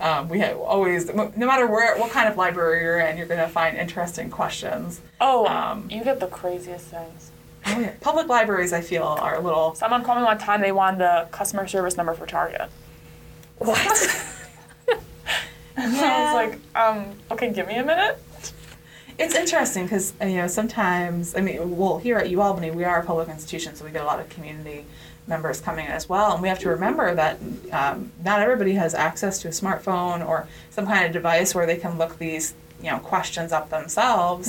um, we have always, no matter where, what kind of library you're in, you're going to find interesting questions. Oh, Um, you get the craziest things. Oh yeah, public libraries I feel are a little. Someone called me one time. They wanted the customer service number for Target. What? I was like, um, okay, give me a minute. It's interesting because you know sometimes I mean, well, here at UAlbany we are a public institution, so we get a lot of community members coming in as well, and we have to remember that um, not everybody has access to a smartphone or some kind of device where they can look these you know questions up themselves,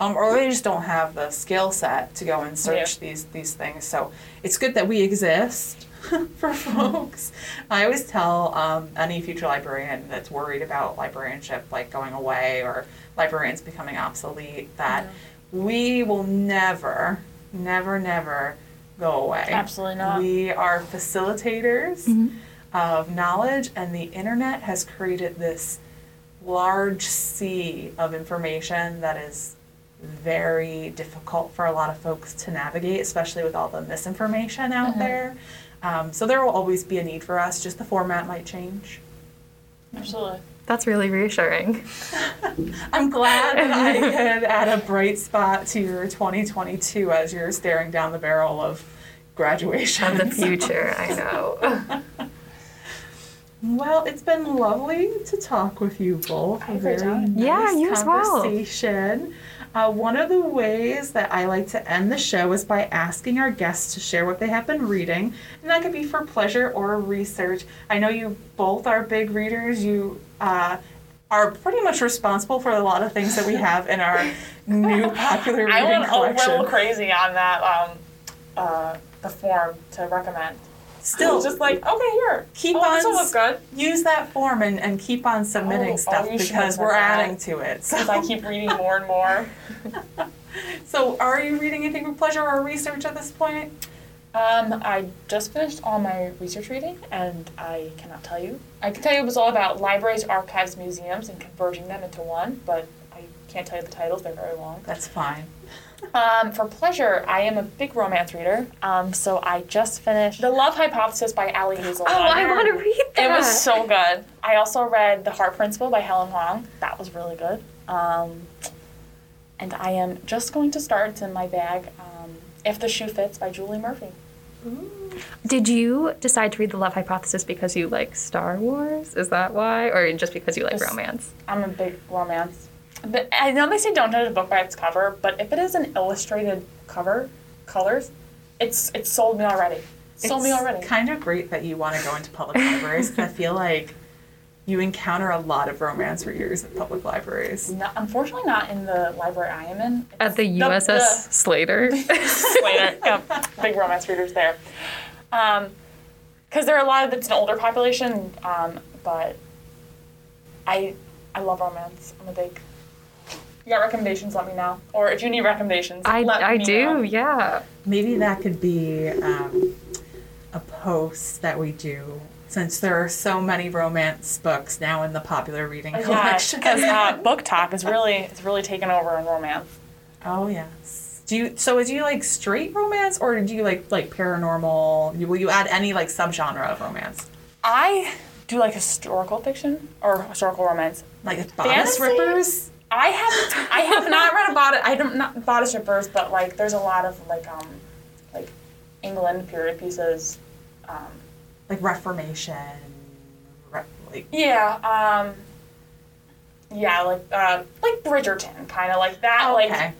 um, or they just don't have the skill set to go and search these these things. So it's good that we exist. for folks, I always tell um, any future librarian that's worried about librarianship like going away or librarians becoming obsolete that we will never, never, never go away. Absolutely not. We are facilitators of knowledge, and the internet has created this large sea of information that is very difficult for a lot of folks to navigate, especially with all the misinformation out there. Um, so there will always be a need for us, just the format might change. Absolutely. That's really reassuring. I'm glad that I could add a bright spot to your 2022 as you're staring down the barrel of graduation. Of the future, I know. Well, it's been lovely to talk with you both. had a A very time. nice Yeah, you as well. conversation. Uh, one of the ways that I like to end the show is by asking our guests to share what they have been reading, and that could be for pleasure or research. I know you both are big readers. You uh, are pretty much responsible for a lot of things that we have in our new popular reading I went collection. a little crazy on that um, uh, the form to recommend. Still, just like okay, here, keep oh, on This will look good use that form and, and keep on submitting Oh, stuff oh, because we're adding to it. So, because I keep reading more and more. so are you reading anything for pleasure or research at this point? Um, I just finished all my research reading, and I cannot tell you. I can tell you it was all about libraries, archives, museums, and converging them into one, but I can't tell you the titles; they're very long. That's fine. Um, for pleasure, I am a big romance reader. Um, so I just finished *The Love Hypothesis* by Ali Hazelwood. Oh, I want to read that. It was so good. I also read *The Heart Principle* by Helen Hoang. That was really good. Um, and I am just going to start. It's in my bag. Um, *If the Shoe Fits* by Julie Murphy. Did you decide to read The Love Hypothesis because you like Star Wars? Is that why? Or just because you like romance? I'm a big romance. But I know they say don't judge a book by its cover, but if it is an illustrated cover, colors, it's it's sold me already. It's Sold me already. kind of great that you want to go into public libraries 'cause I feel like you encounter a lot of romance readers at public libraries. Not, unfortunately, not in the library I am in. At the The- USS the- Slater. Slater. yeah, big romance readers there. Because there are a lot of it's an older population, um, but I I love romance. I'm a big. You got recommendations? Let me know. Or if you need recommendations, I, let I me do, know. yeah. Maybe that could be um, a post that we do since there are so many romance books now in the popular reading Yeah, collection. because uh, BookTok is really it's really taken over in romance. oh yes. Do you so is you like straight romance or do you like like paranormal? Will you add any like subgenre of romance? I do like historical fiction or historical romance. Like bodice Fantasy? rippers? I have I have not read about it. I don't not bodice rippers, but like there's a lot of like um like England period pieces. Um, Like Reformation? Re- like yeah, um, yeah, like uh, like Bridgerton, kind of like that, okay. like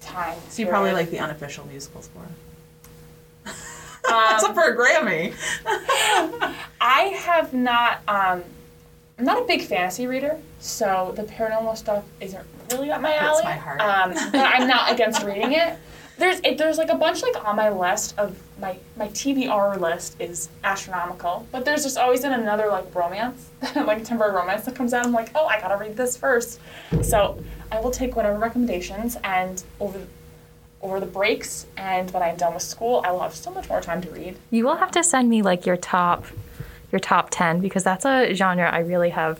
time. so you probably like the unofficial musical score. Um, It's up for a Grammy. I have not. Um, I'm not a big fantasy reader, so the paranormal stuff isn't really up my Hurts alley. my heart. Um, but I'm not against reading it. There's it, there's like a bunch like on my list of my my TBR list is astronomical, but there's just always been another like romance, like contemporary romance that comes out. I'm like, oh, I gotta read this first. So I will take whatever recommendations and over over the breaks and when I'm done with school, I will have so much more time to read. You will have to send me like your top your top 10 because that's a genre I really have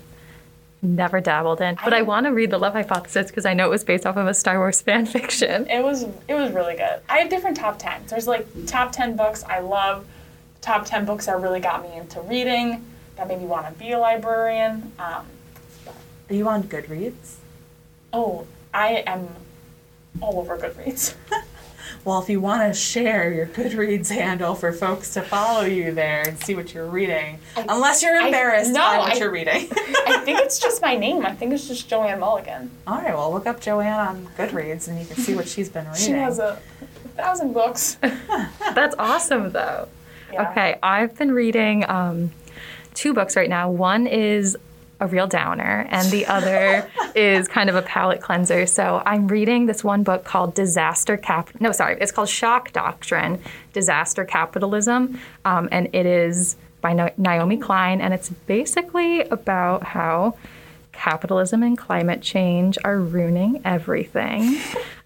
never dabbled in. But I, I- want to read The Love Hypothesis because I know it was based off of a Star Wars fan fiction. It was it was really good. I have different top tens. There's like top ten books I love, top ten books that really got me into reading, that made me want to be a librarian. Um, Are you on Goodreads? oh, I am all over Goodreads. Well, if you want to share your Goodreads handle for folks to follow you there and see what you're reading, I- unless you're I- embarrassed no, by what I- you're reading. I think it's just my name. I think it's just Joanne Mulligan. All right, well, look up Joanne on Goodreads and you can see what she's been reading. She has a thousand books. That's awesome though. Yeah. Okay, I've been reading um, two books right now. One is a real downer, and the other is kind of a palate cleanser. So I'm reading this one book called Disaster Cap. No, sorry, it's called Shock Doctrine: Disaster Capitalism, um, and it is by Naomi Klein, and it's basically about how capitalism and climate change are ruining everything.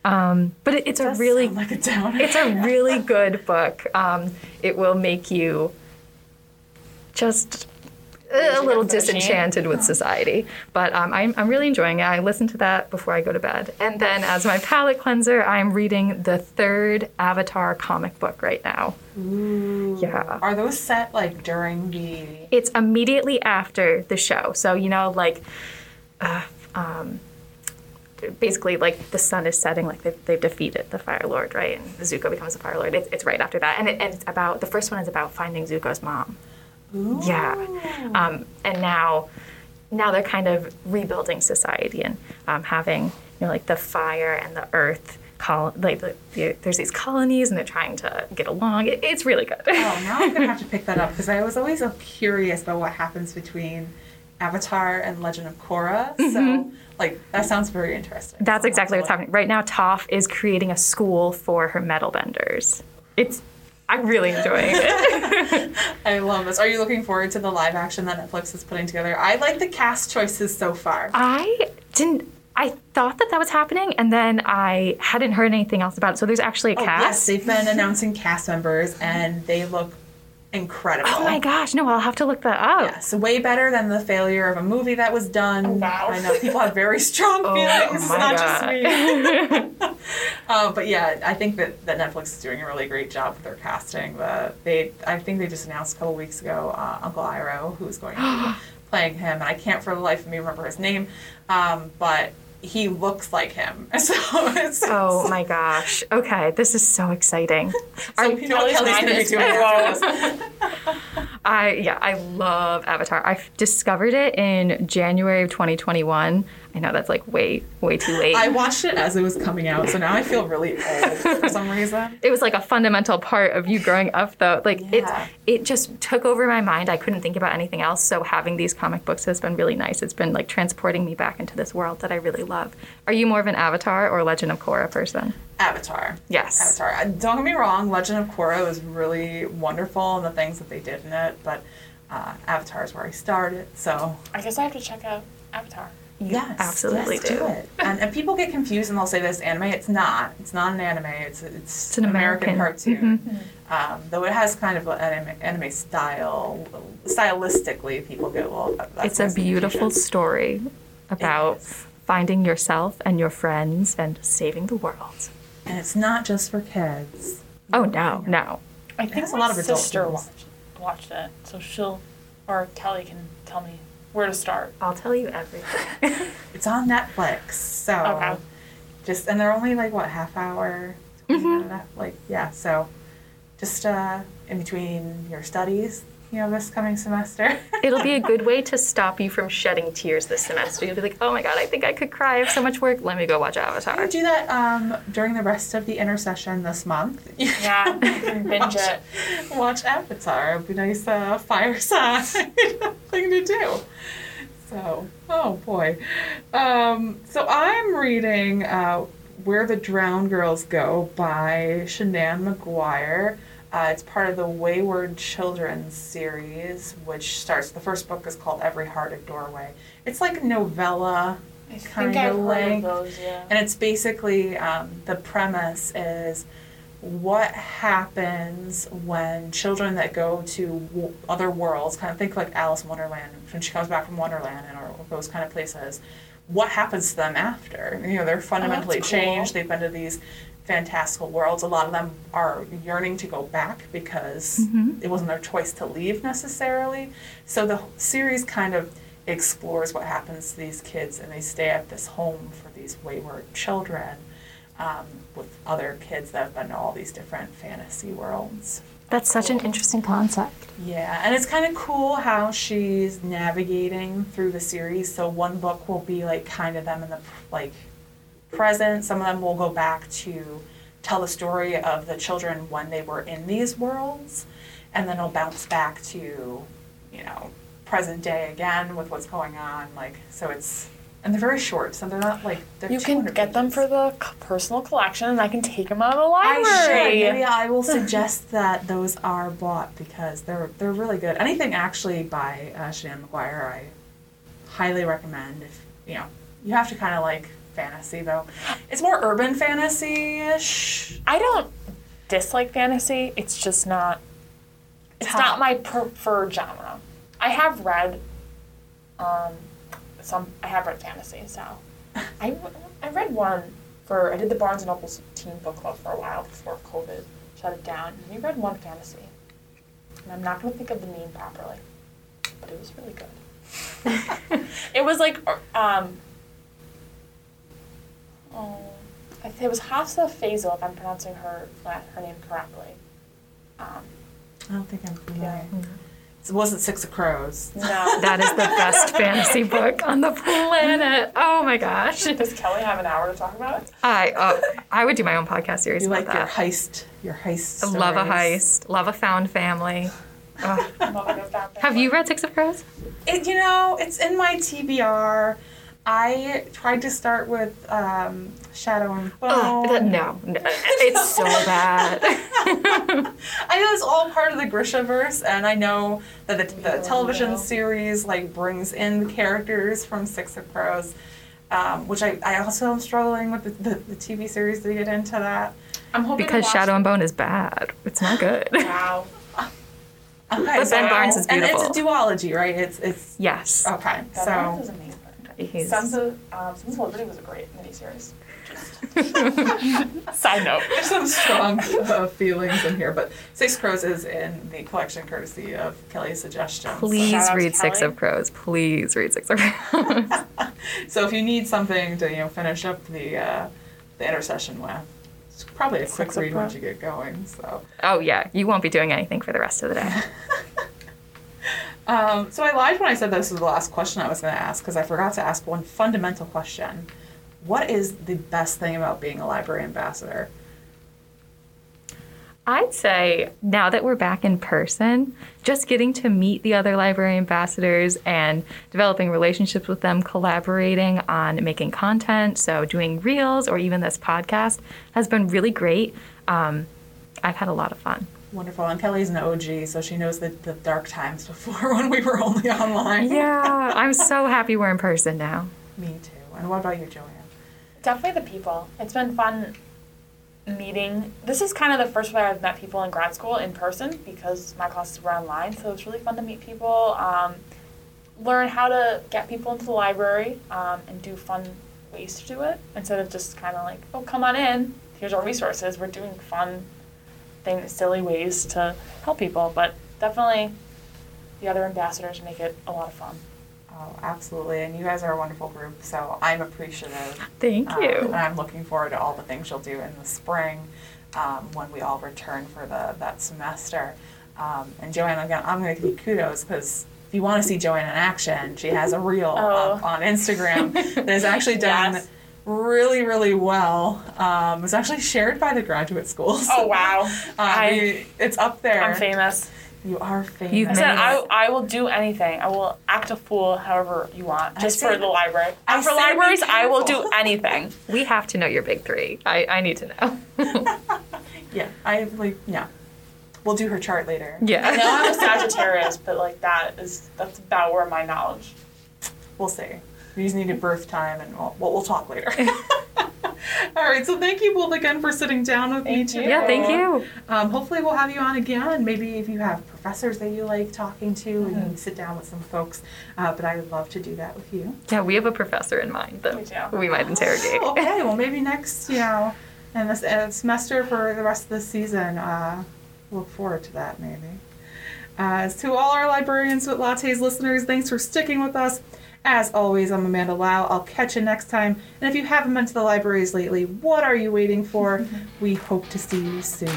Um, but it, it's a really like a downer. it's a really good book. Um, it will make you just a little against the machine. disenchanted with society. But um, I'm, I'm really enjoying it. I listen to that before I go to bed. And then as my palate cleanser, I'm reading the third Avatar comic book right now. Ooh. Yeah. Are those set like during the? It's immediately after the show. So, you know, like, uh, um, basically, like the sun is setting, like they've, they've defeated the Fire Lord, right? And Zuko becomes the Fire Lord. It's, it's right after that. And, it, and it's about, the first one is about finding Zuko's mom. Ooh. Yeah. Um, and now, now they're kind of rebuilding society and um, having you know, like the fire and the earth. Col- like the, the, there's these colonies and they're trying to get along. It, it's really good. Oh, now I'm gonna have to pick that up because I was always so curious about what happens between Avatar and Legend of Korra. So, like, that sounds very interesting. Mm-hmm. That's I'll exactly what's happening right now. Toph is creating a school for her metal benders. It's I'm really enjoying it. I love this. Are you looking forward to the live action that Netflix is putting together? I like the cast choices so far. I didn't. I thought that that was happening, and then I hadn't heard anything else about it. So there's actually a Oh, yes, cast. they've been announcing cast members, and they look incredible. Oh my gosh! No, I'll have to look that up. Yes, way better than the failure of a movie that was done. wow. I know people have very strong feelings. It's my not God. just me. uh, but yeah, I think that, that Netflix is doing a really great job with their casting. The they, I think they just announced a couple weeks ago uh, Uncle Iroh, who's going to be playing him, and I can't for the life of me remember his name, um, but he looks like him. So it's Oh my gosh. Okay, this is so exciting. So you know Kelly's gonna be doing. I yeah, I love Avatar. I discovered it in January of 2021. I know that's like way way too late. I watched it as it was coming out, so now I feel really old for some reason. it was like a fundamental part of you growing up though like Yeah. it it just took over my mind i couldn't think about anything else so having these comic books has been really nice it's been like transporting me back into this world that i really love are you more of an avatar or legend of korra person Avatar. Yes. Avatar. Uh, Don't get me wrong, Legend of Korra was really wonderful and the things that they did in it, but uh, Avatar is where I started, so. I guess I have to check out Avatar. Yes. absolutely yes, do. it. And, and people get confused and they'll say this anime. It's not. It's not an anime. It's it's, an an American, American. cartoon. Um, though it has kind of an anime, anime style. Stylistically, people get well. that's it's a beautiful confusion. story about finding yourself and your friends and saving the world and it's not just for kids. oh no no I think has a lot of adult sister themes. watched, watched it, so she'll, or Kelly can tell me where to start. i'll tell you everything It's on Netflix, so Okay. just and they're only like what half hour, 20 minute, like yeah. So just uh, in between your studies, you know, this coming semester. It'll be a good way to stop you from shedding tears this semester. You'll be like, oh my god, I think I could cry. I have so much work. Let me go watch Avatar. do that um, during the rest of the intersession this month. Yeah, you can binge it. Watch Avatar. It'd be a nice uh, fireside thing to do. So, oh boy. Um, so I'm reading uh, Where the Drowned Girls Go by Seanan McGuire. Uh, it's part of the Wayward Children series, which starts. The first book is called Every Heart a Doorway. It's like a novella I kind of length. those, yeah. And it's basically um, the premise is what happens when children that go to w- other worlds, kind of think like Alice in Wonderland, when she comes back from Wonderland and or those kind of places, what happens to them after? You know, they're fundamentally cool. changed. They've been to these fantastical worlds. A lot of them are yearning to go back because it wasn't their choice to leave necessarily. So the series kind of explores what happens to these kids and they stay at this home for these wayward children um, with other kids that have been to all these different fantasy worlds. That's such an interesting concept. Yeah, and it's kind of cool how she's navigating through the series. So one book will be like kind of them in the like present. Some of them will go back to tell the story of the children when they were in these worlds, and then it'll bounce back to, you know, present day again with what's going on. Like so, it's and they're very short, so they're not like they're You can 200 get them for the personal collection, and I can take them out of the library. I should. Maybe I will suggest that those are bought because they're they're really good. Anything actually by uh, Seanan McGuire, I highly recommend. If you know, you have to kind of like fantasy though. It's more urban fantasy ish. I don't dislike fantasy. It's just not. It's Top. not my preferred genre. I have read, um, some. I have read fantasy. So, I I read one for. I did the Barnes and Noble's teen book club for a while before COVID shut it down. And we read one fantasy, and I'm not going to think of the name properly, but it was really good. it was like um. Oh, it was Hafsah Faizal, if I'm pronouncing her her name correctly. Um, I don't think I'm familiar. was it Six of Crows? No. That is the best fantasy book on the planet. Oh my gosh. Does Kelly have an hour to talk about it? I uh, I would do my own podcast series You about like your that. heist, your heist. I love a heist. Love a found family. Ugh. Loving a found Have you read Six of Crows? It, you know, it's in my TBR. I tried to start with um, Shadow and Bone. Ugh, that- no, no, it's so bad. I know it's all part of the Grishaverse, and I know that the, the Yeah, television yeah. series like brings in characters from Six of Crows, um, which I, I also am struggling with the, the, the TV series to get into that. I'm hoping because watch- Shadow and Bone is bad. It's not good. Wow. Okay, But Ben Barnes is beautiful. And it's a duology, right? It's it's Yes. okay. Ben Barnes is So amazing. He's- Sons of um, Sons of Liberty was a great miniseries. Side note. there's some strong uh, feelings in here, but Six Crows is in the collection courtesy of Kelly's suggestions. Please Shout out to read Six Kelly. of Crows. Please read Six of Crows. So if you need something to you know finish up the uh, the intersession with, it's probably a quick Six read once you get going. So. oh yeah, you won't be doing anything for the rest of the day. Um, so I lied when I said this was the last question I was going to ask because I forgot to ask one fundamental question. What is the best thing about being a library ambassador? I'd say now that we're back in person, just getting to meet the other library ambassadors and developing relationships with them, collaborating on making content, so doing reels or even this podcast has been really great. Um, I've had a lot of fun. Wonderful. And Kelly's an OG, so she knows the, the dark times before when we were only online. Yeah, I'm so happy we're in person now. Me too. And what about you, Joanne? Definitely the people. It's been fun meeting. This is kind of the first way I've met people in grad school in person because my classes were online. So it's really fun to meet people, um, learn how to get people into the library, um, and do fun ways to do it instead of just kind of like, oh, come on in. Here's our resources. We're doing fun things, silly ways to help people. But definitely, the other ambassadors make it a lot of fun. Oh, absolutely. And you guys are a wonderful group, so I'm appreciative. Thank Um, you. and I'm looking forward to all the things you'll do in the spring um, when we all return for the that semester. Um, and Joanne, again, I'm going to give you kudos because if you want to see Joanne in action, she has a reel Oh. up on Instagram that is actually done Yes. Really, really well. Um, it was actually shared by the graduate schools. Oh, wow. Uh, I- it's up there. I'm famous. You are famous. You've I said made I, it. I will do anything. I will act a fool however you want, just say- for the library. And for libraries, I will do anything. We have to know your big three. I, I need to know. Yeah, I like. Yeah, we'll do her chart later. Yeah. I know. I'm a Sagittarius, but like that is that's about where my knowledge. We'll see. We just need a birth time, and we'll, we'll, we'll talk later. All right, so thank you both again for sitting down with me Thank today. you. Yeah, thank you. Um, hopefully, we'll have you on again. Maybe if you have professors that you like talking to, and Mm-hmm. you sit down with some folks. Uh, but I would love to do that with you. Yeah, we have a professor in mind that Me too. we might interrogate. Oh, okay, well, maybe next, you know, and this uh, semester for the rest of the season. Uh, look forward to that, maybe. Uh, to all our librarians with lattes listeners, thanks for sticking with us. As always, I'm Amanda Lau. I'll catch you next time. And if you haven't been to the libraries lately, what are you waiting for? we hope to see you soon.